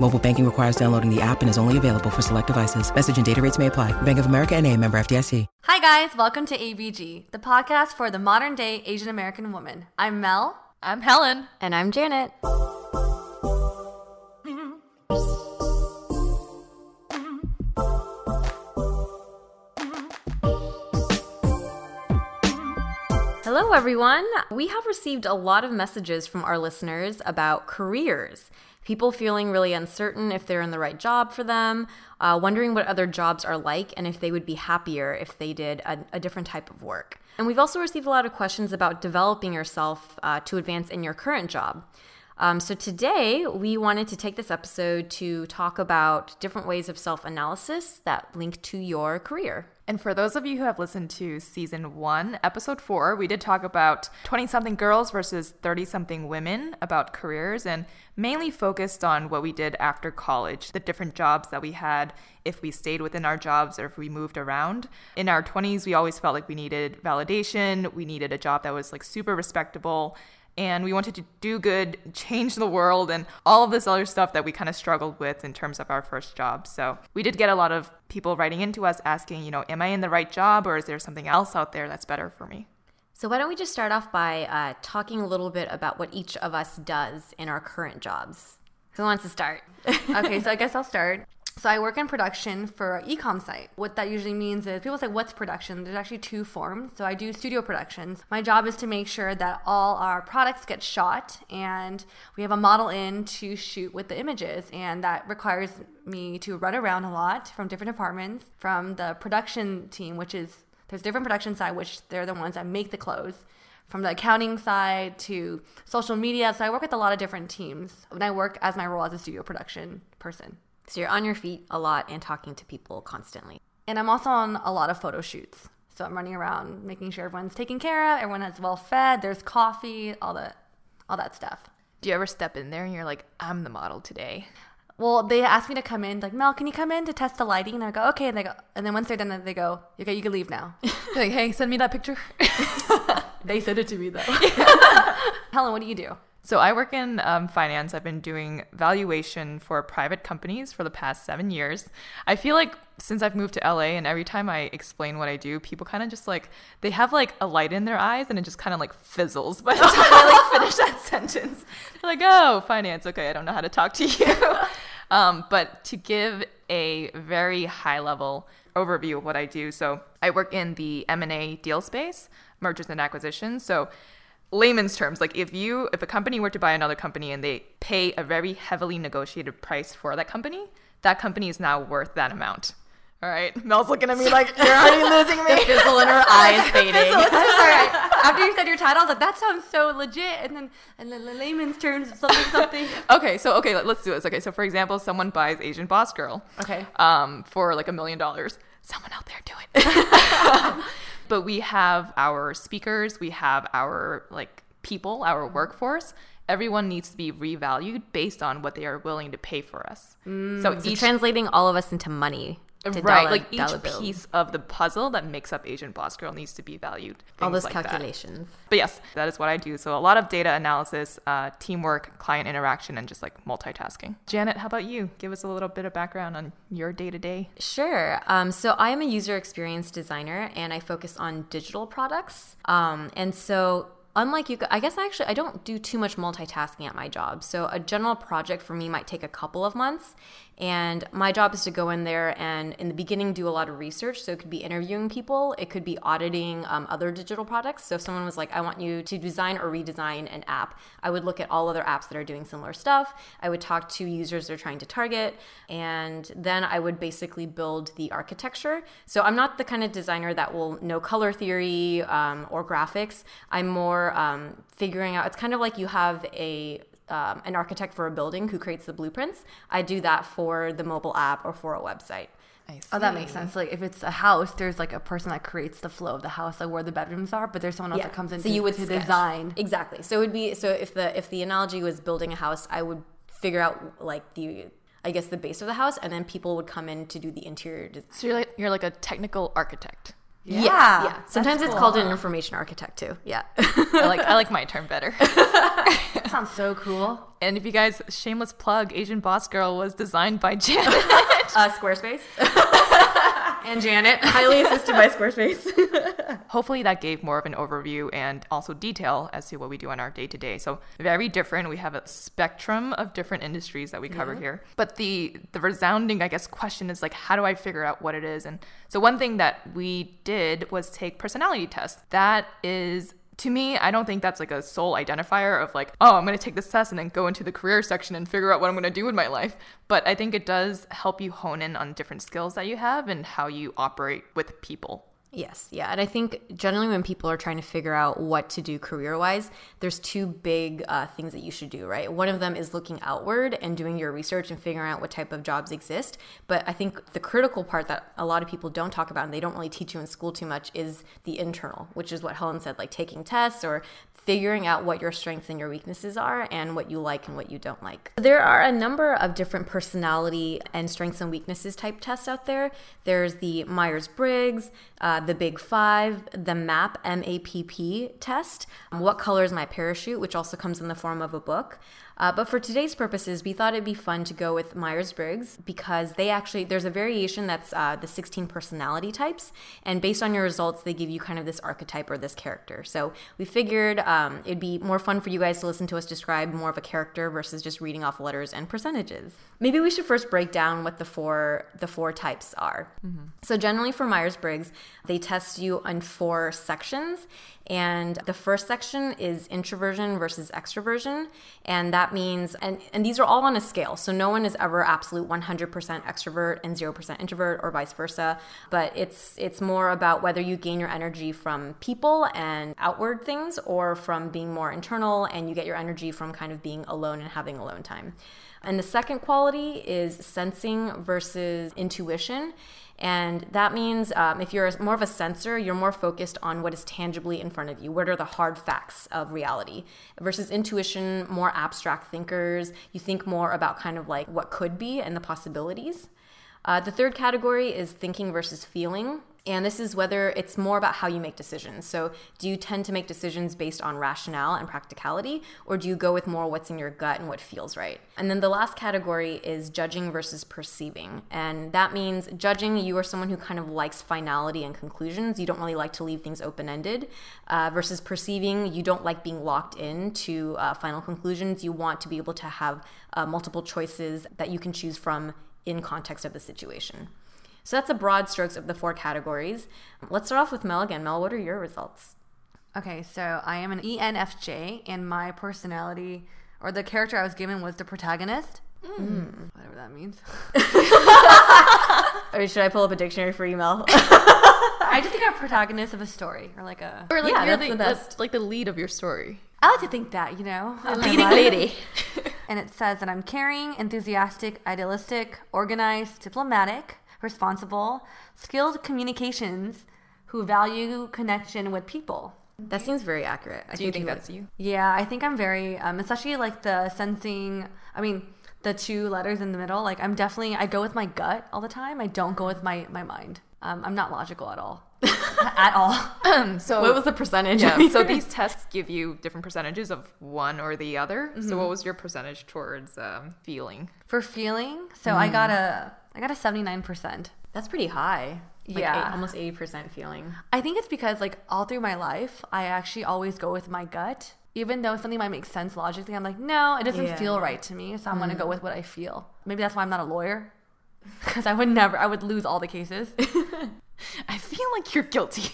Mobile banking requires downloading the app and is only available for select devices. Message and data rates may apply. Bank of America and a member FDIC. Hi guys, welcome to ABG, the podcast for the modern day Asian American woman. I'm Mel. I'm Helen. And I'm Janet. Hello, everyone. We have received a lot of messages from our listeners about careers. People feeling really uncertain if they're in the right job for them, uh, wondering what other jobs are like, and if they would be happier if they did a, a different type of work. And we've also received a lot of questions about developing yourself uh, to advance in your current job. Um, so today, we wanted to take this episode to talk about different ways of self analysis that link to your career. And for those of you who have listened to season one, episode four, we did talk about 20 something girls versus 30 something women about careers and mainly focused on what we did after college, the different jobs that we had, if we stayed within our jobs or if we moved around. In our 20s, we always felt like we needed validation, we needed a job that was like super respectable and we wanted to do good, change the world, and all of this other stuff that we kind of struggled with in terms of our first job. So we did get a lot of people writing into us asking, you know, am I in the right job or is there something else out there that's better for me? So, why don't we just start off by uh, talking a little bit about what each of us does in our current jobs? Who wants to start? okay, so I guess I'll start. So I work in production for an ecom site. What that usually means is people say, "What's production?" There's actually two forms. So I do studio productions. My job is to make sure that all our products get shot, and we have a model in to shoot with the images, and that requires me to run around a lot from different departments, from the production team, which is there's different production side, which they're the ones that make the clothes from the accounting side to social media. So I work with a lot of different teams, and I work as my role as a studio production person. So you're on your feet a lot and talking to people constantly. And I'm also on a lot of photo shoots. So I'm running around making sure everyone's taken care of, everyone is well fed, there's coffee, all that all that stuff. Do you ever step in there and you're like, I'm the model today? Well, they asked me to come in, like, Mel, can you come in to test the lighting? And I go, okay. And they go, and then once they're done, they go, okay, you can leave now. like, hey, send me that picture. they sent it to me though. Helen, what do you do? So I work in um, finance. I've been doing valuation for private companies for the past seven years. I feel like since I've moved to LA and every time I explain what I do, people kind of just like they have like a light in their eyes and it just kind of like fizzles by the time I like finish that sentence. They're like, "Oh, finance. Okay, I don't know how to talk to you." um, but to give a very high level overview of what I do, so I work in the M and A deal space, mergers and acquisitions. So layman's terms like if you if a company were to buy another company and they pay a very heavily negotiated price for that company that company is now worth that amount. All right? Mel's looking at me like you're already losing me? The fizzle in her eyes fading. sorry after you said your title i was like that sounds so legit. And then and then the layman's terms something something. Okay so okay let's do this. Okay so for example someone buys asian boss girl okay. um for like a million dollars. Someone out there do it but we have our speakers, we have our like people, our workforce. Everyone needs to be revalued based on what they are willing to pay for us. Mm, so, so each, translating all of us into money. Right, dollar- like each piece of the puzzle that makes up Asian Boss Girl needs to be valued. All those like that. calculations. But yes, that is what I do. So a lot of data analysis, uh, teamwork, client interaction, and just like multitasking. Janet, how about you? Give us a little bit of background on your day to day. Sure. Um, so I am a user experience designer and I focus on digital products. Um, and so unlike you, I guess I actually I don't do too much multitasking at my job. So a general project for me might take a couple of months. And my job is to go in there and in the beginning do a lot of research. So it could be interviewing people, it could be auditing um, other digital products. So if someone was like, I want you to design or redesign an app, I would look at all other apps that are doing similar stuff. I would talk to users they're trying to target. And then I would basically build the architecture. So I'm not the kind of designer that will know color theory um, or graphics. I'm more um, figuring out, it's kind of like you have a um, an architect for a building who creates the blueprints. I do that for the mobile app or for a website. Oh, that makes sense. Like if it's a house, there's like a person that creates the flow of the house, like where the bedrooms are, but there's someone else that comes in so to, you would to sketch. design. exactly. So it would be so if the if the analogy was building a house, I would figure out like the I guess the base of the house, and then people would come in to do the interior design. So you're like you're like a technical architect. Yes, Yeah, yeah. Sometimes that's it's called an information architect too. Yeah. I like I like my term better. That sounds so cool. And if you guys shameless plug, Asian Boss Girl was designed by Janet. uh, Squarespace. And Janet, Highly assisted by Squarespace. Hopefully that gave more of an overview and also detail as to what we do on our day to day. So very different. We have a spectrum of different industries that we cover here. But the the resounding, I guess, question is like, how do I figure out what it is? And so one thing that we did was take personality tests. That is to me, I don't think that's like a sole identifier of like, oh, I'm going to take this test and then go into the career section and figure out what I'm going to do with my life. But I think it does help you hone in on different skills that you have and how you operate with people. Yes, yeah. And I think generally when people are trying to figure out what to do career wise, there's two big uh, things that you should do, right? One of them is looking outward and doing your research and figuring out what type of jobs exist. But I think the critical part that a lot of people don't talk about and they don't really teach you in school too much is the internal, which is what Helen said, like taking tests or figuring out what your strengths and your weaknesses are and what you like and what you don't like. There are a number of different personality and strengths and weaknesses type tests out there. There's the Myers Briggs, uh, the Big Five, the MAP, M A P P test, um, What Color is My Parachute, which also comes in the form of a book. Uh, but for today's purposes, we thought it'd be fun to go with Myers Briggs because they actually, there's a variation that's uh, the 16 personality types. And based on your results, they give you kind of this archetype or this character. So we figured um, it'd be more fun for you guys to listen to us describe more of a character versus just reading off letters and percentages. Maybe we should first break down what the four the four types are. So generally for Myers Briggs, they test you on four sections. And the first section is introversion versus extroversion. And that means, and, and these are all on a scale. So no one is ever absolute 100% extrovert and 0% introvert or vice versa. But it's, it's more about whether you gain your energy from people and outward things or from being more internal and you get your energy from kind of being alone and having alone time. And the second quality is sensing versus intuition. And that means um, if you're more of a sensor, you're more focused on what is tangibly in front of you. What are the hard facts of reality? Versus intuition, more abstract thinkers. You think more about kind of like what could be and the possibilities. Uh, the third category is thinking versus feeling. And this is whether it's more about how you make decisions. So, do you tend to make decisions based on rationale and practicality, or do you go with more what's in your gut and what feels right? And then the last category is judging versus perceiving. And that means judging, you are someone who kind of likes finality and conclusions. You don't really like to leave things open ended. Uh, versus perceiving, you don't like being locked into uh, final conclusions. You want to be able to have uh, multiple choices that you can choose from in context of the situation. So that's a broad strokes of the four categories. Let's start off with Mel again. Mel, what are your results? Okay, so I am an ENFJ, and my personality or the character I was given was the protagonist. Mm. Whatever that means. Or should I pull up a dictionary for you, Mel? I just think I'm a protagonist of a story or like a. Or like Yeah, you're that's the, the best. like the lead of your story. I like to think that, you know. of my life. And it says that I'm caring, enthusiastic, idealistic, organized, diplomatic, responsible, skilled communications, who value connection with people. that seems very accurate. I Do you think would- that's you? Yeah, I think I'm very, um, especially like the sensing. I mean, the two letters in the middle. Like I'm definitely I go with my gut all the time. I don't go with my my mind. Um, I'm not logical at all. at all. Um, so What was the percentage? yeah, so these tests give you different percentages of one or the other. So Mm-hmm. what was your percentage towards um, feeling? For feeling, so I got a I got a 79%. That's pretty high. Like Yeah. eight- almost 80% feeling. I think it's because like all through my life, I actually always go with my gut. Even though something might make sense logically, I'm like, no, it doesn't Yeah. feel right to me. So I'm gonna mm-hmm. go with what I feel. Maybe that's why I'm not a lawyer. Because I would never, I would lose all the cases. I feel like you're guilty.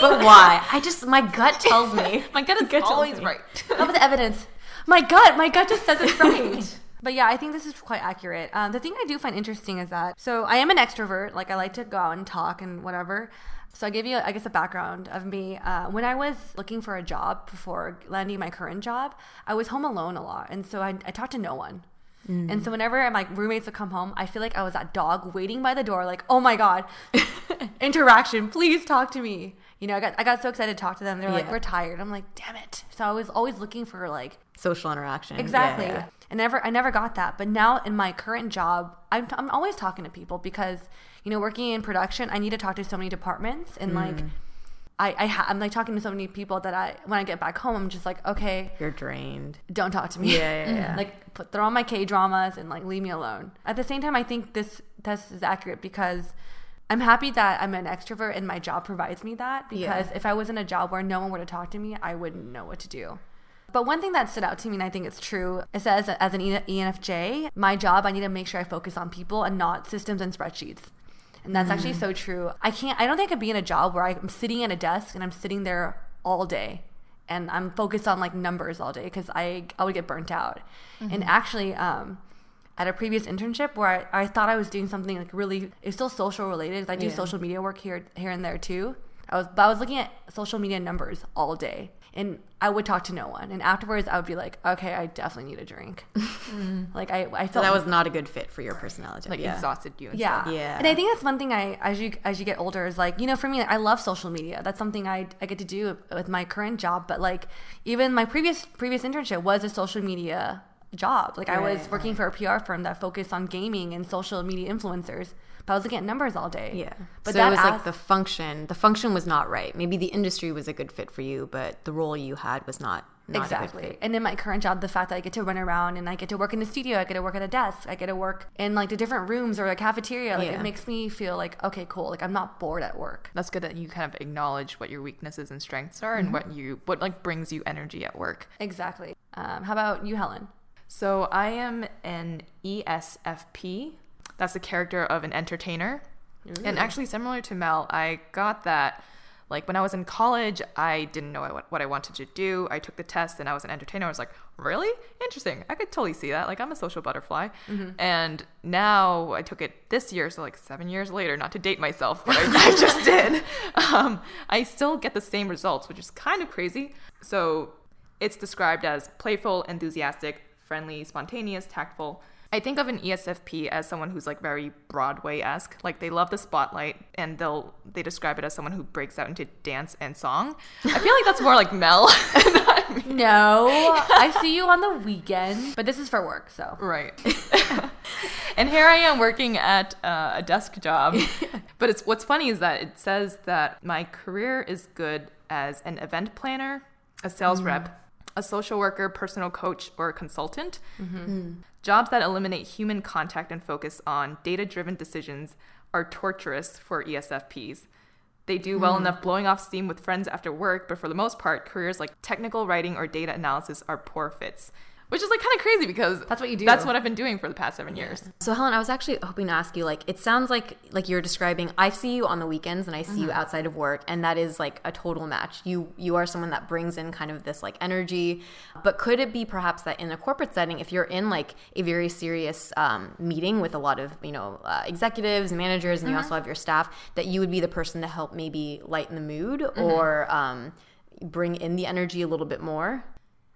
But why? I just, my gut tells me. My gut is tells always right. How about the evidence? My gut, my gut just says it's right. But yeah, I think this is quite accurate. Um, the thing I do find interesting is that, so I am an extrovert. Like I like to go out and talk and whatever. So I give you, I guess, a background of me. Uh, when I was looking for a job before landing my current job, I was home alone a lot, and so I, I talked to no one. And so whenever my roommates would come home, I feel like I was that dog waiting by the door, like, oh my god, interaction, please talk to me. You know, I got I got so excited to talk to them. They're like, we're tired. I'm like, damn it. So I was always looking for like Social interaction. exactly. Yeah. I never I never got that. But now in my current job, I'm I'm always talking to people because you know working in production, I need to talk to so many departments and like. Mm. I, I ha- I'm like talking to so many people that I when I get back home I'm just like okay You're drained. don't talk to me. Yeah, yeah, yeah. like put throw on my K dramas and like leave me alone. At the same time, I think this test is accurate because I'm happy that I'm an extrovert and my job provides me that. Because Yeah. if I was in a job where no one were to talk to me, I wouldn't know what to do. But one thing that stood out to me, and I think it's true, it says as an ENFJ, my job, I need to make sure I focus on people and not systems and spreadsheets. And that's actually so true. I can't, I don't think I could be in a job where I'm sitting at a desk and I'm sitting there all day and I'm focused on like numbers all day because I, I would get burnt out. And actually, um, at a previous internship where I, I thought I was doing something like really, it's still social related. I do Yeah. social media work here, here and there too. I was, but I was looking at social media numbers all day and I would talk to no one. And afterwards I would be like, okay, I definitely need a drink. Mm-hmm. like I, I So felt that was not a good fit for your personality. Like yeah. exhausted you. And yeah. stuff. Yeah. And I think that's one thing I as you as you get older is like, you know, for me I love social media. That's something I I get to do with my current job, but like even my previous previous internship was a social media job. Like I was working for a PR firm that focused on gaming and social media influencers. But I was looking at numbers all day. Yeah. But so that it was like the function. The function was not right. Maybe the industry was a good fit for you, but the role you had was not. not a good exactly. fit. And in my current job, the fact that I get to run around and I get to work in the studio, I get to work at a desk, I get to work in like the different rooms or a cafeteria, like Yeah. it makes me feel like okay, cool. Like I'm not bored at work. That's good that you kind of acknowledge what your weaknesses and strengths are Mm-hmm. and what you what like brings you energy at work. Exactly. Um, how about you, Helen? So I am an ESFP. That's the character of an entertainer. And actually, similar to Mel, I got that. Like when I was in college, I didn't know what, I wanted to do. I took the test and I was an entertainer. I was like, really? Interesting. I could totally see that. Like, I'm a social butterfly. And now I took it this year, so like seven years later, not to date myself, but I, I just did. Um, I still get the same results, which is kind of crazy. So it's described as playful, enthusiastic, friendly, spontaneous, tactful. I think of an ESFP as someone who's like very Broadway-esque. Like they love the spotlight and they'll they describe it as someone who breaks out into dance and song. I feel like that's more like Mel. No, I see you on the weekend, but this is for work, so. Right. and here I am working at uh, a desk job. but it's what's funny is that it says that my career is good as an event planner, a sales rep, a social worker, personal coach, or a consultant. Mm-hmm. Mm. Jobs that eliminate human contact and focus on data-driven decisions are torturous for ESFPs. They do well mm. enough blowing off steam with friends after work, but for the most part, careers like technical writing or data analysis are poor fits. Which is like kind of crazy because That's what you do. That's what I've been doing for the past seven years. So Helen, I was actually hoping to ask you, like, it sounds like like you're describing. I see you on the weekends and I see you outside of work, and that is like a total match. You you are someone that brings in kind of this like energy. But could it be perhaps that in a corporate setting, if you're in like a very serious um, meeting with a lot of you know uh, executives, managers, and you also have your staff, that you would be the person to help maybe lighten the mood or um, bring in the energy a little bit more?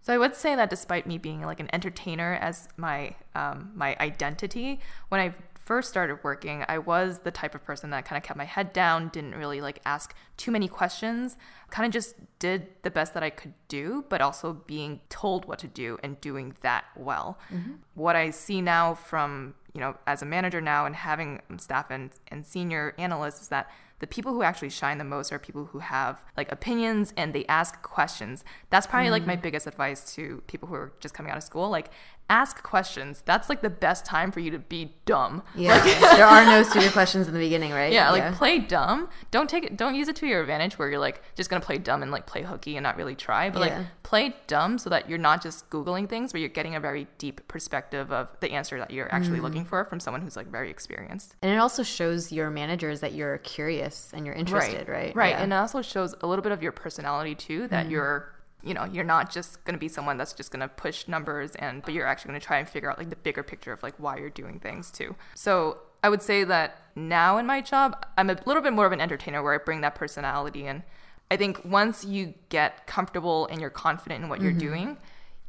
So I would say that despite me being like an entertainer as my um, my identity, when I first started working, I was the type of person that kind of kept my head down, didn't really like ask too many questions, kind of just did the best that I could do, but also being told what to do and doing that well. Mm-hmm. What I see now from, you know, as a manager now and having staff and, and senior analysts is that the people who actually shine the most are people who have like opinions and they ask questions. That's probably mm. like my mm. biggest advice to people who are just coming out of school. Like ask questions. That's like the best time for you to be dumb. Yeah. Like, there are no stupid questions in the beginning, right? Yeah, like yeah. play dumb. Don't take it don't use it to your advantage where you're like just gonna play dumb and like play hooky and not really try. But yeah. like play dumb so that you're not just Googling things, but you're getting a very deep perspective of the answer that you're actually mm. looking for from someone who's like very experienced. And it also shows your managers that you're curious and you're interested, right? Right. right. Yeah. And it also shows a little bit of your personality too, that mm. you're you know you're not just going to be someone that's just going to push numbers and but you're actually going to try and figure out like the bigger picture of like why you're doing things too so i would say that now in my job i'm a little bit more of an entertainer where i bring that personality and i think once you get comfortable and you're confident in what mm-hmm. you're doing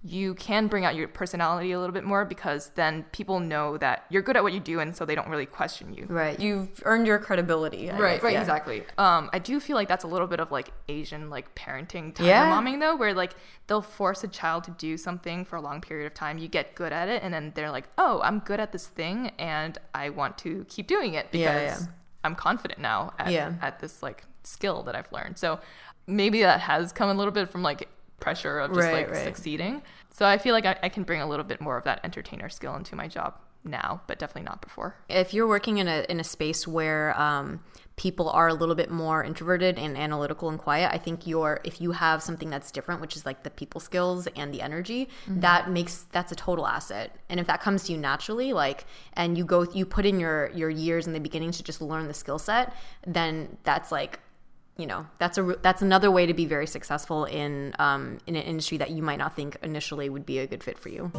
you can bring out your personality a little bit more because then people know that you're good at what you do and so they don't really question you. Right. You've earned your credibility. I right, guess, right, yeah. exactly. Um, I do feel like that's a little bit of like Asian like parenting time yeah. momming though, where like they'll force a child to do something for a long period of time. You get good at it and then they're like, Oh, I'm good at this thing and I want to keep doing it because yeah. I'm confident now at, at this like skill that I've learned. So maybe that has come a little bit from like pressure of just right, like right. succeeding. So I feel like I, I, can bring a little bit more of that entertainer skill into my job now, but definitely not before. If you're working in a in a space where um, people are a little bit more introverted and analytical and quiet, I think you're if you have something that's different, which is like the people skills and the energy, mm-hmm. that makes that's a total asset. And if that comes to you naturally, like and you go you put in your your years in the beginning to just learn the skill set, then that's like you know that's a that's another way to be very successful in um, in an industry that you might not think initially would be a good fit for you.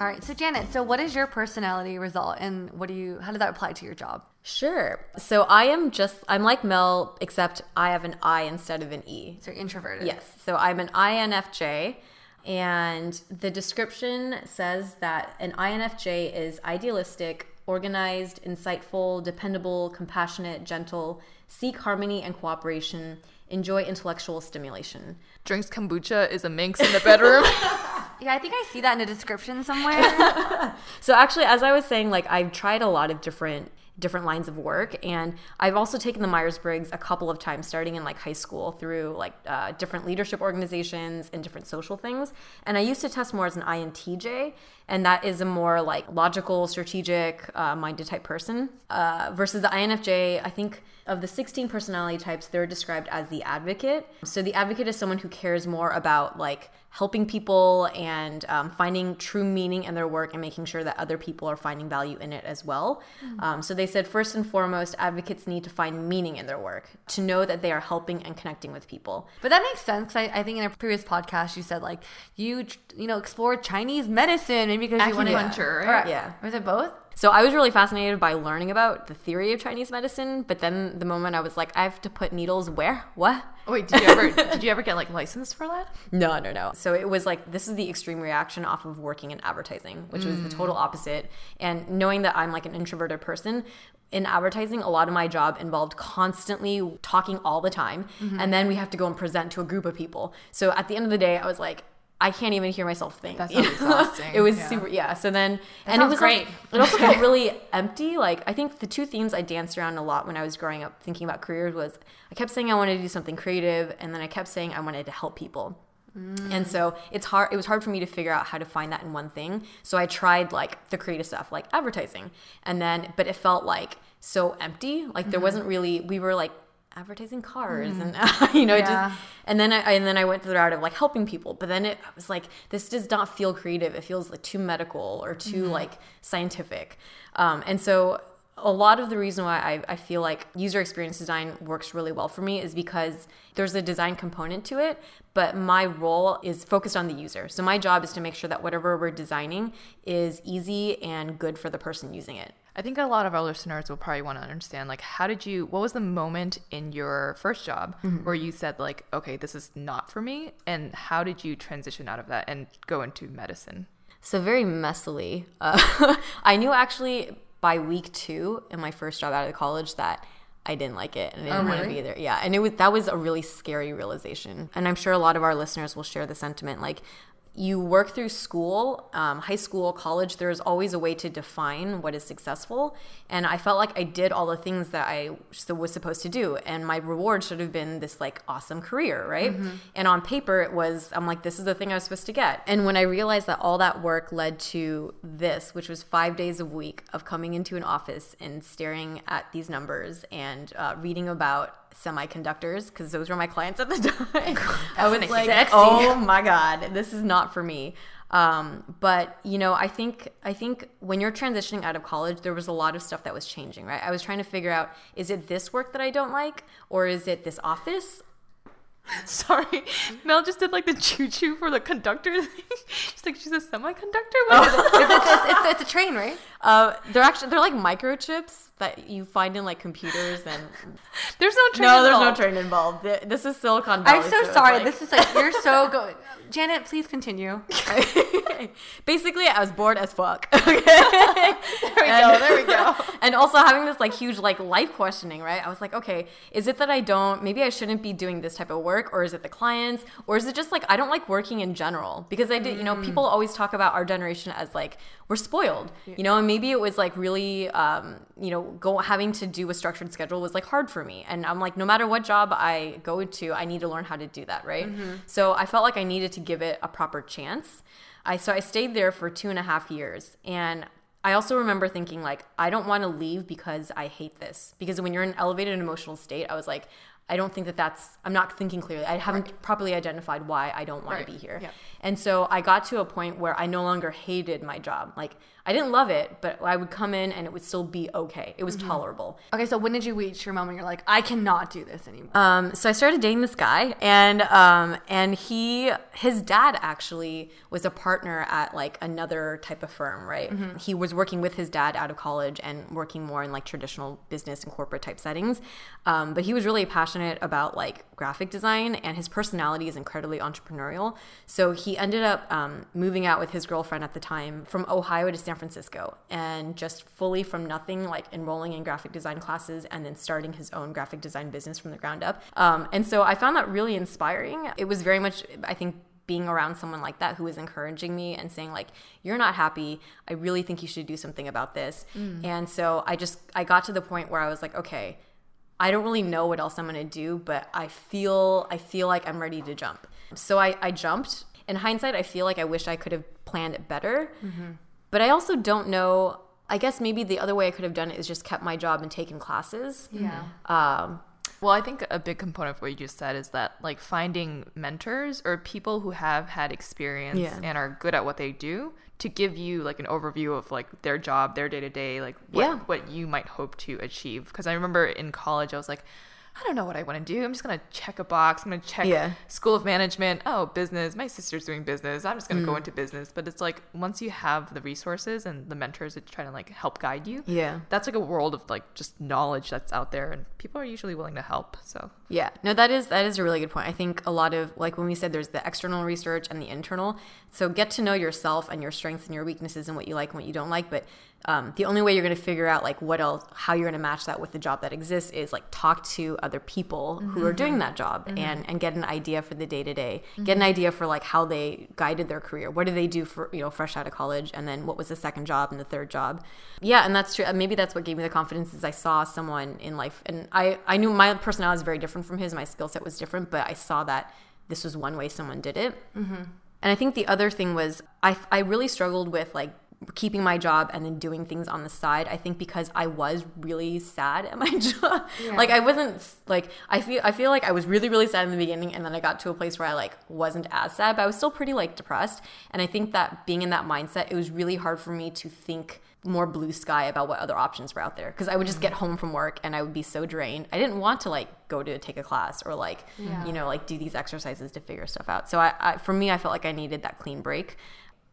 All right, so Janet, so what is your personality result, and what do you? How does that apply to your job? Sure. So I am just I'm like Mel, except I have an I instead of an E. So you're introverted. Yes. So I'm an INFJ. And the description says that an INFJ is idealistic, organized, insightful, dependable, compassionate, gentle, seek harmony and cooperation, enjoy intellectual stimulation. Drinks kombucha is a minx in the bedroom. yeah, I think I see that in a description somewhere. so actually, as I was saying, like I've tried a lot of different different lines of work. And I've also taken the Myers Briggs a couple of times, starting in like high school through like uh, different leadership organizations and different social things. And I used to test more as an INTJ, and that is a more like logical, strategic uh, minded type person uh, versus the INFJ. I think of the 16 personality types, they're described as the advocate. So the advocate is someone who cares more about like helping people and um, finding true meaning in their work and making sure that other people are finding value in it as well. Mm-hmm. Um, so they said, first and foremost, advocates need to find meaning in their work, to know that they are helping and connecting with people. But that makes sense. I, I think in a previous podcast, you said like you, you know, explored Chinese medicine maybe because you want to. Right? Yeah. Was it both? So I was really fascinated by learning about the theory of Chinese medicine, but then the moment I was like, I have to put needles where? What? Oh, wait, did you ever did you ever get like licensed for that? No, no, no. So it was like this is the extreme reaction off of working in advertising, which mm. was the total mm. opposite. And knowing that I'm like an introverted person, in advertising, a lot of my job involved constantly talking all the time. Mm-hmm. And then we have to go and present to a group of people. So at the end of the day, I was like, I can't even hear myself think. That's exhausting. it was yeah. super, yeah. So then, that and it was great. Also, it also felt really empty. Like I think the two themes I danced around a lot when I was growing up, thinking about careers, was I kept saying I wanted to do something creative, and then I kept saying I wanted to help people. Mm. And so it's hard. It was hard for me to figure out how to find that in one thing. So I tried like the creative stuff, like advertising, and then, but it felt like so empty. Like there mm-hmm. wasn't really. We were like advertising cars mm. and you know yeah. just and then I and then I went through the route of like helping people but then it was like this does not feel creative it feels like too medical or too mm. like scientific um, and so a lot of the reason why I, I feel like user experience design works really well for me is because there's a design component to it, but my role is focused on the user. So my job is to make sure that whatever we're designing is easy and good for the person using it. I think a lot of our listeners will probably want to understand like how did you what was the moment in your first job Mm-hmm. where you said like okay this is not for me and how did you transition out of that and go into medicine? So very messily. Uh, I knew actually by week two in my first job out of college that I didn't like it and I didn't want to be there. Yeah, and it was that was a really scary realization. And I'm sure a lot of our listeners will share the sentiment. Like you work through school, um, high school, college. There's always a way to define what is successful, and I felt like I did all the things that I was supposed to do, and my reward should have been this like awesome career, right? And on paper, it was I'm like, this is the thing I was supposed to get. And when I realized that all that work led to this, which was five days a week of coming into an office and staring at these numbers and uh, reading about semiconductors because those were my clients at the time. I was like, sexy. oh my god, this is not for me. Um, but you know, I think I think when you're transitioning out of college, there was a lot of stuff that was changing. Right, I was trying to figure out: is it this work that I don't like, or is it this office? Sorry, Mel just did like the choo choo for the conductor thing. She's like she's a semiconductor. What is it? it's, it's, it's, it's a train, right? Uh, they're actually they're like microchips that you find in like computers and There's no train. no, there's no involved. train involved. This is Silicon Valley. I'm so it's sorry. like- This is like you're so good. Janet, please continue. Basically, I was bored as fuck. Okay. There we go. There we go. and also having this like huge like life questioning, right? I was like, okay, is it that I don't maybe I shouldn't be doing this type of work or is it the clients or is it just like I don't like working in general? Because I did, you know, mm. people always talk about our generation as like we're spoiled, you know, and maybe it was like really um, you know, go having to do a structured schedule was like hard for me. And I'm like no matter what job I go to, I need to learn how to do that, right? So I felt like I needed to give it a proper chance. I so I stayed there for two and a half years and I also remember thinking like I don't want to leave because I hate this. Because when you're in an elevated emotional state, I was like I don't think that that's I'm not thinking clearly. I haven't properly identified why I don't want to be here. Yep. And so I got to a point where I no longer hated my job. Like I didn't love it, but I would come in and it would still be okay. It was tolerable. Okay, so when did you reach your moment? You're like, I cannot do this anymore. Um, so I started dating this guy, and um, and he, his dad actually was a partner at like another type of firm, right? He was working with his dad out of college and working more in like traditional business and corporate type settings. Um, but he was really passionate about like graphic design, and his personality is incredibly entrepreneurial. So he ended up um, moving out with his girlfriend at the time from Ohio to San Francisco, and just fully from nothing, like enrolling in graphic design classes and then starting his own graphic design business from the ground up. Um, and so I found that really inspiring. It was very much, I think, being around someone like that who was encouraging me and saying like you're not happy i really think you should do something about this and so i just i got to the point where i was like okay I don't really know what else I'm gonna do, but I feel I feel like I'm ready to jump. So I, I jumped. In hindsight, I feel like I wish I could have planned it better. But I also don't know. I guess maybe the other way I could have done it is just kept my job and taken classes. yeah. Um, Well, I think a big component of what you just said is that like finding mentors or people who have had experience Yeah. and are good at what they do to give you like an overview of like their job, their day to day, like what, Yeah. what you might hope to achieve. Because I remember in college, I was like, I don't know what I want to do. I'm just gonna check a box. I'm gonna check Yeah. school of management. Oh, business. My sister's doing business. I'm just gonna Mm. go into business. But it's like once you have the resources and the mentors that try to like help guide you, Yeah. that's like a world of like just knowledge that's out there, and people are usually willing to help. So Yeah, no, that is that is a really good point. I think a lot of like when we said there's the external research and the internal. So get to know yourself and your strengths and your weaknesses and what you like and what you don't like. But um, the only way you're going to figure out like what else, how you're going to match that with the job that exists is like talk to other people who are doing that job mm-hmm. and and get an idea for the day to day. Get an idea for like how they guided their career. What do they do for you know fresh out of college, and then what was the second job and the third job. Yeah, and that's true. Uh, maybe that's what gave me the confidence is I saw someone in life, and I I knew my personality is very different from his. My skill set was different, but I saw that this was one way someone did it. Mm-hmm. And I think the other thing was I I really struggled with like keeping my job and then doing things on the side. I think because I was really sad at my job. Like I wasn't like I feel I feel like I was really really sad in the beginning and then I got to a place where I like wasn't as sad, but I was still pretty like depressed. And I think that being in that mindset, it was really hard for me to think more blue sky about what other options were out there because I would just mm-hmm. get home from work and I would be so drained. I didn't want to like go to take a class or like you know like do these exercises to figure stuff out. So I, I for me I felt like I needed that clean break.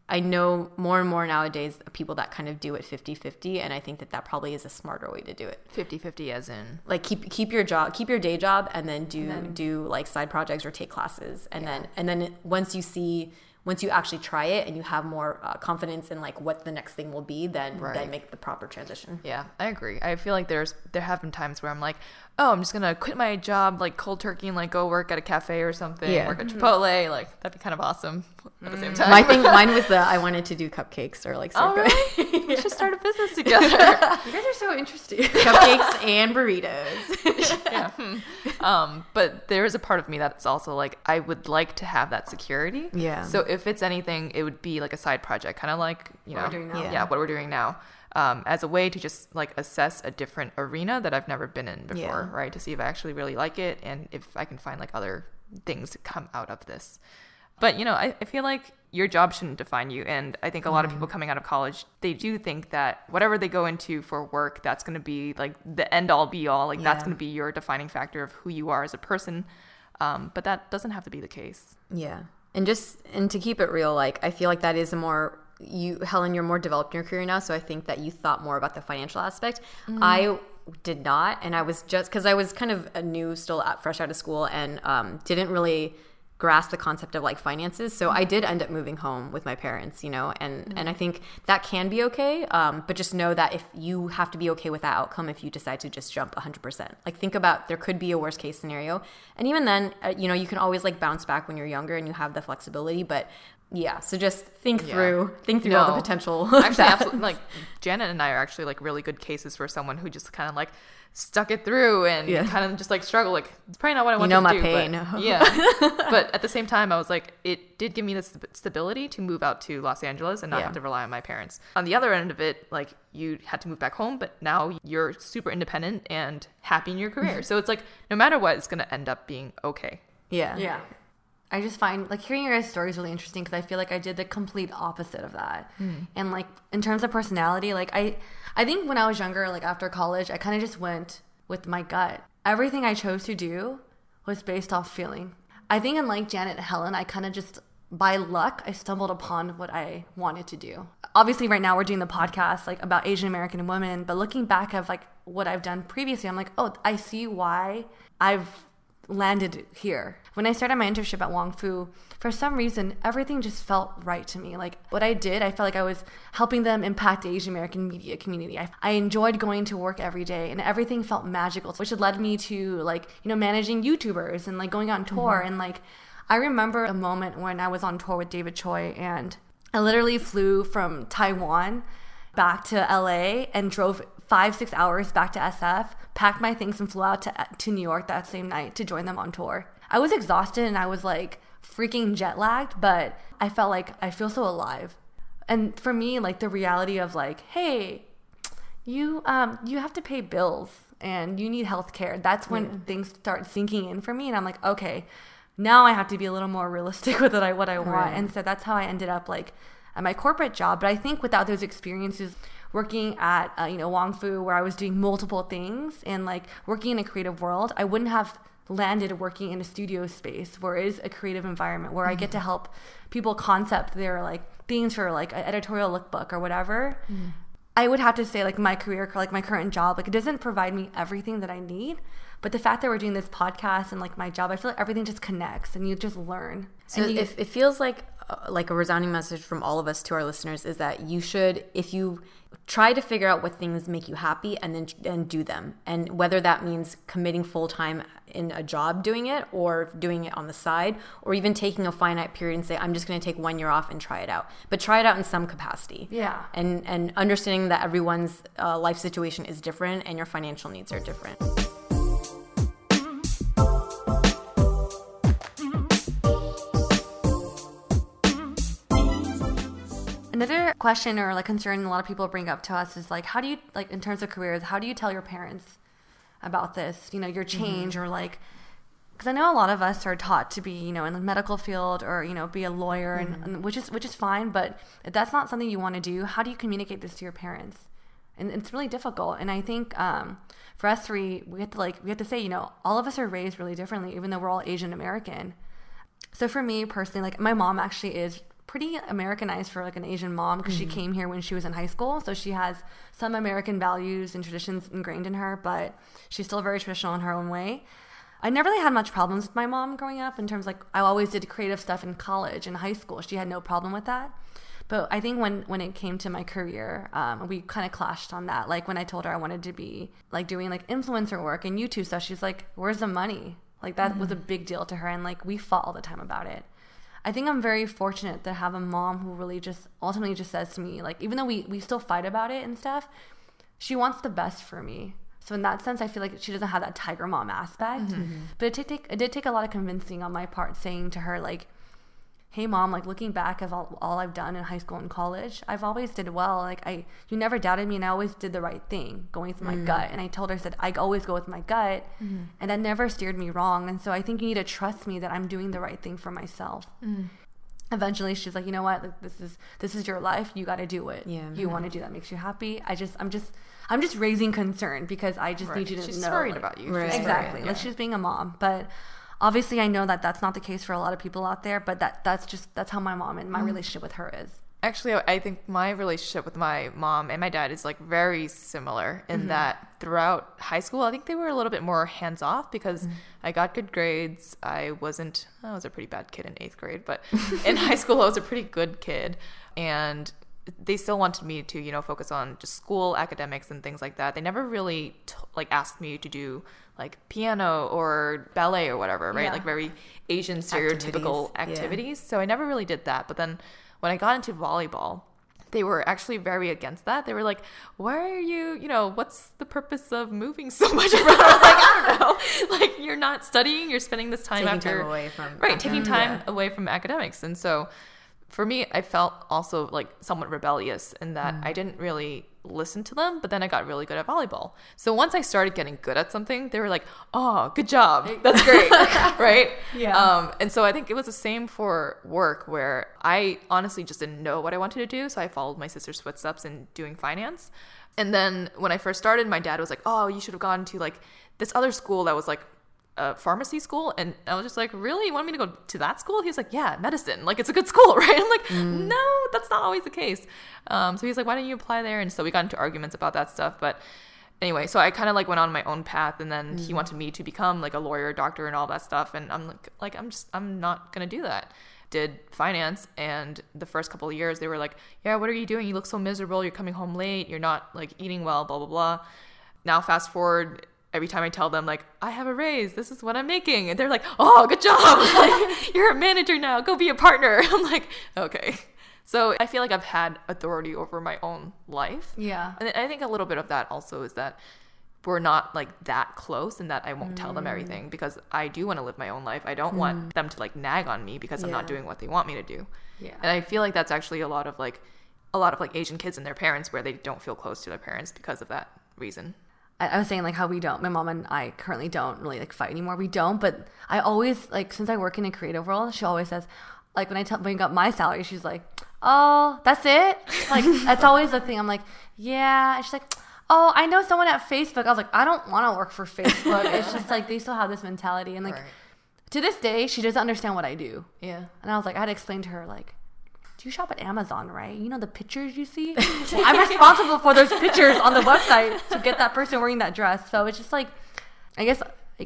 I know more and more nowadays people that kind of do it 50-50 and I think that that probably is a smarter way to do it. 50-50 as in like keep keep your job, keep your day job and then do then, do like side projects or take classes and yeah. then and then once you see once you actually try it and you have more uh, confidence in like what the next thing will be, then right. then make the proper transition. Yeah, I agree. I feel like there's there have been times where I'm like, oh, I'm just gonna quit my job like cold turkey and like go work at a cafe or something, yeah. work at mm-hmm. Chipotle. Like that'd be kind of awesome at the same mm. time. My thing, mine was the I wanted to do cupcakes or like. Oh, really? we should start a business together. you guys are so interesting. Cupcakes and burritos. yeah. Um, but there is a part of me that's also like I would like to have that security. Yeah. So if it's anything, it would be like a side project, kind of like you know, yeah. yeah, what we're doing now um, as a way to just like assess a different arena that I've never been in before, yeah. right? To see if I actually really like it and if I can find like other things to come out of this. But you know, I, I feel like your job shouldn't define you. And I think a lot of people coming out of college, they do think that whatever they go into for work, that's going to be like the end all be all. Like yeah. that's going to be your defining factor of who you are as a person. Um, but that doesn't have to be the case. Yeah. And just, and to keep it real, like, I feel like that is a more you Helen, you're more developed in your career now, so I think that you thought more about the financial aspect. Mm. I did not, and I was just because I was kind of a new, still at, fresh out of school, and um, didn't really grasp the concept of like finances. So I did end up moving home with my parents, you know, and mm-hmm. and I think that can be okay. Um, but just know that if you have to be okay with that outcome, if you decide to just jump 100%, like think about there could be a worst case scenario, and even then, uh, you know, you can always like bounce back when you're younger and you have the flexibility. But yeah so just think yeah. through think through no. all the potential actually absolutely like janet and i are actually like really good cases for someone who just kind of like stuck it through and yeah. kind of just like struggle like it's probably not what i want you know to my do pain. But, yeah but at the same time i was like it did give me the stability to move out to los angeles and not yeah. have to rely on my parents on the other end of it like you had to move back home but now you're super independent and happy in your career so it's like no matter what it's going to end up being okay yeah yeah I just find like hearing your guys' stories really interesting because I feel like I did the complete opposite of that. Mm. And like in terms of personality, like I I think when I was younger, like after college, I kind of just went with my gut. Everything I chose to do was based off feeling. I think unlike Janet and Helen, I kind of just by luck I stumbled upon what I wanted to do. Obviously right now we're doing the podcast like about Asian American women, but looking back of like what I've done previously, I'm like, "Oh, I see why I've landed here. When I started my internship at Wong Fu, for some reason, everything just felt right to me. Like what I did, I felt like I was helping them impact the Asian American media community. I, I enjoyed going to work every day and everything felt magical, which led me to like, you know, managing YouTubers and like going on tour. Mm-hmm. And like, I remember a moment when I was on tour with David Choi and I literally flew from Taiwan back to LA and drove five, six hours back to SF, packed my things and flew out to, to New York that same night to join them on tour. I was exhausted and I was like freaking jet lagged, but I felt like I feel so alive. And for me, like the reality of like, hey, you um you have to pay bills and you need health care. That's when yeah. things start sinking in for me and I'm like, okay, now I have to be a little more realistic with what I what I want. Right. And so that's how I ended up like at my corporate job. But I think without those experiences working at uh, you know Wong Fu where I was doing multiple things and like working in a creative world, I wouldn't have landed working in a studio space where it is a creative environment where mm-hmm. I get to mm-hmm. help people concept their like things for like an editorial lookbook or whatever. Mm. I would have to say like my career, like my current job, like it doesn't provide me everything that I need. But the fact that we're doing this podcast and like my job, I feel like everything just connects and you just learn. So and you, if, it feels like uh, like a resounding message from all of us to our listeners is that you should, if you try to figure out what things make you happy and then and do them. And whether that means committing full time in a job doing it or doing it on the side or even taking a finite period and say i'm just going to take one year off and try it out but try it out in some capacity. Yeah. And and understanding that everyone's uh, life situation is different and your financial needs are different Another question or like concern a lot of people bring up to us is like, how do you like in terms of careers? How do you tell your parents about this? You know, your mm-hmm. change mm-hmm. or like, because I know a lot of us are taught to be, you know, in the medical field or you know, be a lawyer, mm-hmm. and, and, which is which is fine. But if that's not something you want to do, how do you communicate this to your parents? And it's really difficult. And I think um, for us three, we have to like we have to say, you know, all of us are raised really differently, even though we're all Asian American. So for me personally, like my mom actually is pretty Americanized for like an Asian mom because Mm-hmm. she came here when she was in high school, so she has some American values and traditions ingrained in her, but she's still very traditional in her own way. I never really had much problems with my mom growing up in terms like I always did creative stuff in college and high school. She had no problem with that. But I think when when it came to my career, um, we kind of clashed on that. Like when I told her I wanted to be like doing like influencer work and YouTube stuff, she's like, "Where's the money?" Like that was a big deal to her, and like we fought all the time about it. I think I'm very fortunate to have a mom who really just ultimately just says to me, like, even though we we still fight about it and stuff, she wants the best for me. So in that sense, I feel like she doesn't have that tiger mom aspect. Mm-hmm. But it take it did take a lot of convincing on my part, saying to her like, "Hey, mom, like looking back of all, all I've done in high school and college, I've always did well. Like I, you never doubted me, and I always did the right thing, going with my mm. gut. And I told her, I said I always go with my gut, mm-hmm. and that never steered me wrong. And so I think you need to trust me that I'm doing the right thing for myself." Mm. eventually she's like you know what like, this is this is your life you got to do it Yeah. you want to do that makes you happy i just i'm just i'm just raising concern because i just need you to She's know worried like- about you. Right. She's exactly worried, like she's being a mom but obviously i know that that's not the case for a lot of people out there but that that's just that's how my mom and my Mm. relationship with her is Actually, I think my relationship with my mom and my dad is like very similar in that throughout high school, I think they were a little bit more hands off because I got good grades. I wasn't, I was a pretty bad kid in eighth grade, but in high school, I was a pretty good kid. And they still wanted me to, you know, focus on just school academics and things like that. They never really t- like asked me to do like piano or ballet or whatever, right? Yeah. Like very Asian stereotypical Activities, yeah. So I never really did that. But then when I got into volleyball, they were actually very against that. They were like, "Why are you? You know, what's the purpose of moving so much around? like, I don't know. Like, you're not studying. You're spending this time Taking after time away from right, taking time away from academics. And so, for me, I felt also like somewhat rebellious in that I didn't really listen to them. But then I got really good at volleyball. So once I started getting good at something, they were like, "Oh, good job. That's great." right? Yeah. Um, and so I think it was the same for work, where I honestly just didn't know what I wanted to do. So I followed my sister's footsteps in doing finance. And then when I first started, my dad was like, "Oh, you should have gone to like this other school that was like a pharmacy school." And I was just like, "Really? You want me to go to that school?" he's like, "Yeah, medicine. Like it's a good school, right?" I'm like, "No, that's not always the case." Um, so he's like, "Why don't you apply there?" And so we got into arguments about that stuff, but anyway, so I kind of like went on my own path, and then he wanted me to become like a lawyer, doctor, and all that stuff. And I'm like, like I'm just I'm not gonna do that. Did finance, and the first couple of years they were like, yeah, what are you doing? You look so miserable. You're coming home late. You're not like eating well. Blah blah blah. Now fast forward. Every time I tell them like I have a raise, this is what I'm making, and they're like, "Oh, good job! You're a manager now. Go be a partner." I'm like, "Okay." So I feel like I've had authority over my own life. Yeah. And I think a little bit of that also is that we're not like that close and that I won't tell them Mm. everything because I do want to live my own life. I don't want them to like nag on me because I'm not doing what they want me to do. Yeah. And I feel like that's actually a lot of like a lot of like Asian kids and their parents where they don't feel close to their parents because of that reason. I, was saying like how we don't. My mom and I currently don't really like fight anymore. We don't, but I always like since I work in a creative world, she always says like when I tell bring up my salary, she's like, "Oh, that's it." Like that's always the thing. I'm like, "Yeah." And she's like, "Oh, I know someone at Facebook." I was like, "I don't want to work for Facebook." it's just like they still have this mentality, and like Right. to this day, she doesn't understand what I do. Yeah. And I was like, I had to explain to her, like, you shop at Amazon, right? You know the pictures you see? Well, I'm responsible for those pictures on the website to get that person wearing that dress. So it's just like, I guess,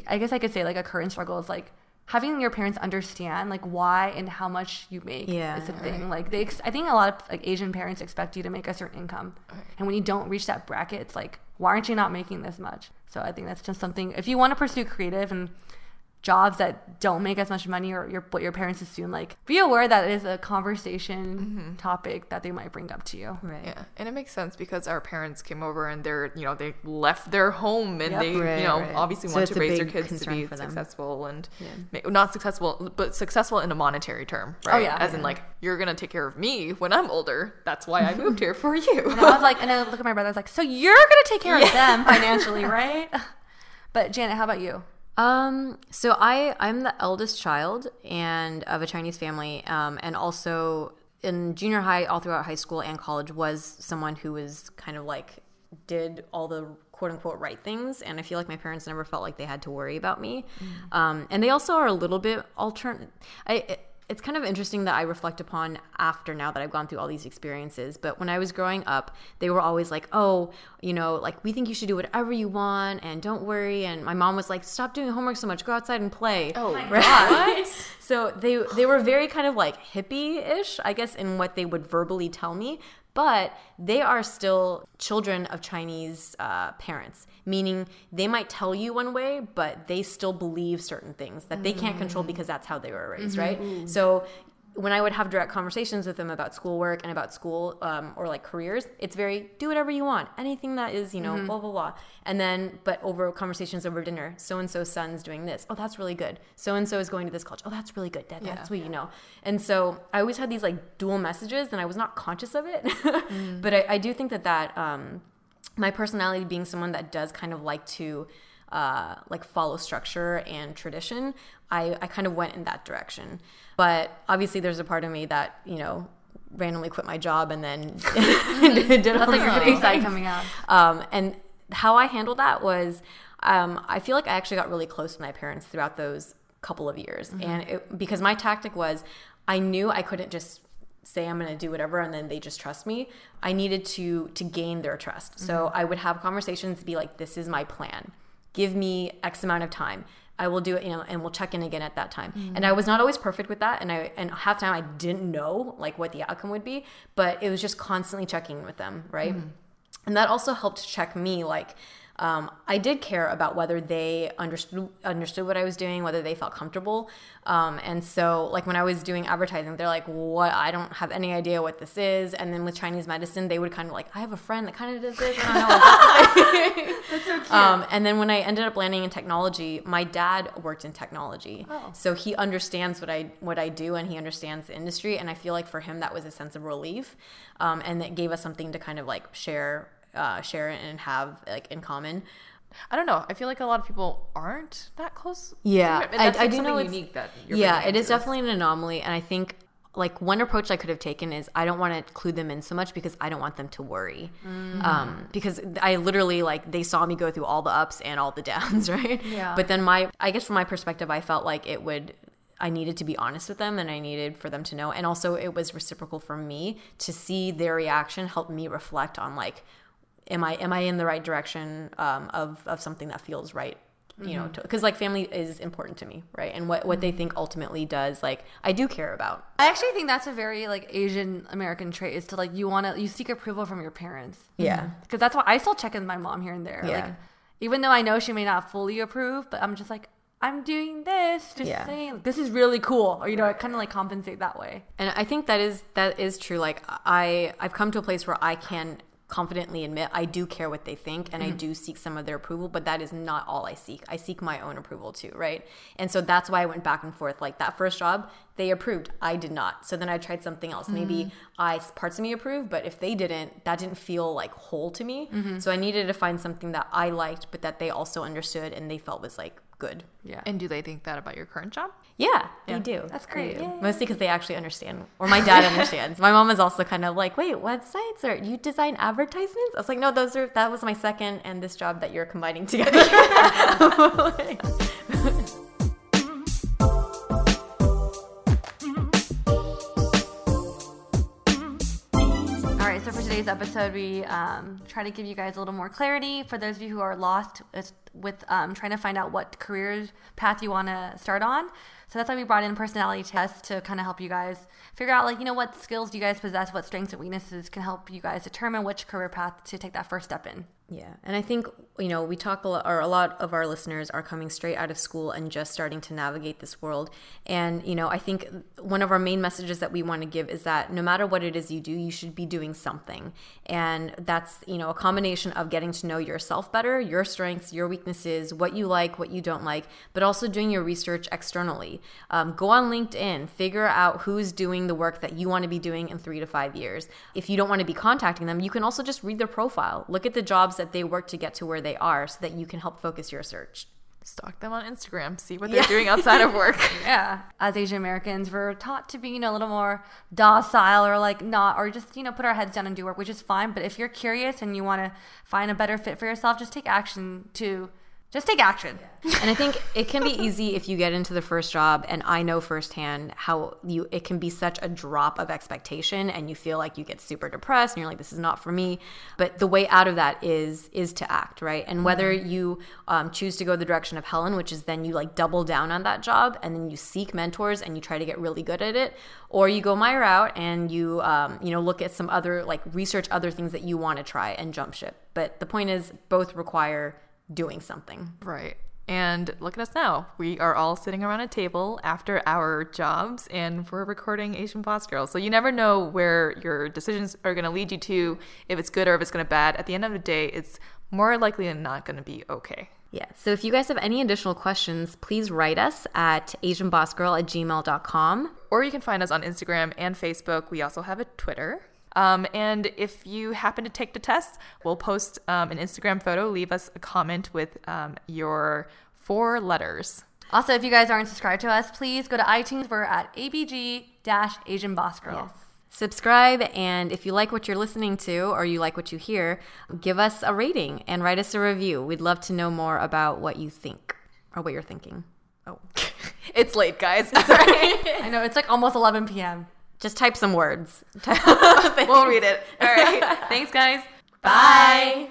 I guess I could say like a current struggle is like having your parents understand like why and how much you make Yeah, is a thing. Like they, ex- I think a lot of like Asian parents expect you to make a certain income, and when you don't reach that bracket, it's like, why aren't you not making this much? So I think that's just something. If you want to pursue creative and jobs that don't make as much money or your, what your parents assume like be aware that it is a conversation mm-hmm. topic that they might bring up to you Right. Yeah, and it makes sense because our parents came over and they're, you know, they left their home and Yep. they, Right, you know, right. obviously So want to raise their kids to be successful and ma- not successful, but successful in a monetary term, right? Oh, yeah. As in, like, you're gonna take care of me when I'm older. That's why I moved here for you. and i was like and i look at my brother i was like so you're gonna take care of them financially right but janet how about you Um, so I I'm the eldest child and of a Chinese family, um, and also in junior high, all throughout high school and college, was someone who was kind of like did all the quote unquote right things, and I feel like my parents never felt like they had to worry about me. Um, and they also are a little bit alternate. I it's kind of interesting that I reflect upon after now that I've gone through all these experiences. But when I was growing up, they were always like, oh, you know, like we think you should do whatever you want and don't worry. And my mom was like, stop doing homework so much, go outside and play. Oh, right. so they they were very kind of like hippie-ish, I guess, in what they would verbally tell me. But they are still children of Chinese uh, parents, meaning they might tell you one way, but they still believe certain things that they can't control because that's how they were raised, right? So when I would have direct conversations with them about schoolwork and about school um, or like careers, it's very do whatever you want, anything that is you know blah blah blah. And then, but over conversations over dinner, so and so's son's doing this. Oh, that's really good. So and so is going to this college. Oh, that's really good. That, that's what you know. And so I always had these like dual messages, and I was not conscious of it. But I, I do think that that um, my personality being someone that does kind of like to uh, like follow structure and tradition, I, I kind of went in that direction. But obviously, there's a part of me that you know randomly quit my job and then did That's like your hippie side coming out. Um, and how I handled that was, um, I feel like I actually got really close to my parents throughout those couple of years, and it, because my tactic was, I knew I couldn't just say I'm going to do whatever and then they just trust me. I needed to to gain their trust. So I would have conversations, be like, "This is my plan. Give me X amount of time." I will do it, you know, and we'll check in again at that time. Mm-hmm. And I was not always perfect with that, and I and half the time I didn't know like what the outcome would be, but it was just constantly checking with them, right? Mm-hmm. and that also helped check me like um, I did care about whether they understood understood what I was doing, whether they felt comfortable, um, and so like when I was doing advertising, they're like, "What? I don't have any idea what this is." And then with Chinese medicine, they would kind of like, "I have a friend that kind of does this." I don't know. What That's so cute. Um, and then when I ended up landing in technology, my dad worked in technology, so he understands what I what I do, and he understands the industry. And I feel like for him, that was a sense of relief, um, and it gave us something to kind of like share uh, share and have like in common. I don't know. I feel like a lot of people aren't that close. Yeah, And that's I, I do know it's unique that you're yeah, it is definitely an anomaly, and I think like one approach I could have taken is I don't want to clue them in so much because I don't want them to worry, Mm. um, because I literally like they saw me go through all the ups and all the downs, right? Yeah. But then my, I guess from my perspective, I felt like it would. I needed to be honest with them and I needed for them to know. And also, it was reciprocal for me to see their reaction help me reflect on like, am I am I in the right direction um, of of something that feels right? You know, mm-hmm. because like family is important to me, right? And what what they mm-hmm. think ultimately does, like I do care about. I actually think that's a very like Asian American trait is to like you want to you seek approval from your parents. Yeah. Mm-hmm. Because that's why I still check in with my mom here and there. Yeah. Like even though I know she may not fully approve, but I'm just like I'm doing this, just Yeah. saying this is really cool, or you know, I kind of like compensate that way. And I think that is that is true. Like I I've come to a place where I can confidently admit I do care what they think and I mm-hmm. do seek some of their approval, but that is not all I seek. I seek my own approval too, right? And so that's why I went back and forth. Like that first job, they approved, I did not. So then I tried something else. Maybe mm. I parts of me approved, but if they didn't, that didn't feel like whole to me. Mm-hmm. So I needed to find something that I liked, but that they also understood and they felt was like good. Yeah. And do they think that about your current job? Yeah, they do. That's great. do. Mostly because they actually understand, or my dad understands. My mom is also kind of like, "Wait, websites or you design advertisements?" I was like, "No, those are that was my second and this job that you're combining together." All right, so for today's episode, we um, try to give you guys a little more clarity for those of you who are lost with, um, trying to find out what career path you want to start on. So that's why we brought in personality tests to kind of help you guys figure out, like, you know, what skills do you guys possess, what strengths and weaknesses can help you guys determine which career path to take that first step in. Yeah, and I think you know we talk a lot, or a lot of our listeners are coming straight out of school and just starting to navigate this world. And you know, I think one of our main messages that we want to give is that no matter what it is you do, you should be doing something, and that's you know a combination of getting to know yourself better, your strengths, your weaknesses, what you like, what you don't like, but also doing your research externally. Um, go on LinkedIn, figure out who's doing the work that you want to be doing in three to five years. If you don't want to be contacting them, you can also just read their profile, look at the jobs that they work to get to where they are, so that you can help focus your search. Stalk them on Instagram, see what they're doing outside of work. Yeah. As Asian Americans, we're taught to be, you know, a little more docile or like not, or just, you know, put our heads down and do work, which is fine. But if you're curious and you want to find a better fit for yourself, just take action to just take action. and I think it can be easy if you get into the first job and I know firsthand how you it can be such a drop of expectation and you feel like you get super depressed and you're like this is not for me. But the way out of that is is to act right? And whether you um, choose to go the direction of Helen which is then you like double down on that job and then you seek mentors and you try to get really good at it or you go my route and you um, you know look at some other like research other things that you want to try and jump ship. But the point is both require doing something Right. And look at us now. We are all sitting around a table after our jobs and we're recording Asian Boss Girls. So you never know where your decisions are going to lead you to, if it's good or if it's going to bad. At the end of the day, it's more likely than not going to be okay. Yeah. So if you guys have any additional questions, please write us at AsianBossGirl at gmail.com. Or you can find us on Instagram and Facebook. We also have a Twitter. Um, and if you happen to take the test, we'll post um, an Instagram photo. Leave us a comment with um, your four letters. Also, if you guys aren't subscribed to us, please go to iTunes. We're at ABG Asian Boss Girl. Subscribe, and if you like what you're listening to or you like what you hear, give us a rating and write us a review. We'd love to know more about what you think or what you're thinking. Oh, it's late, guys. Sorry. I know it's like almost 11 p.m. Just type some words. we'll read it. All right. Thanks, guys. Bye.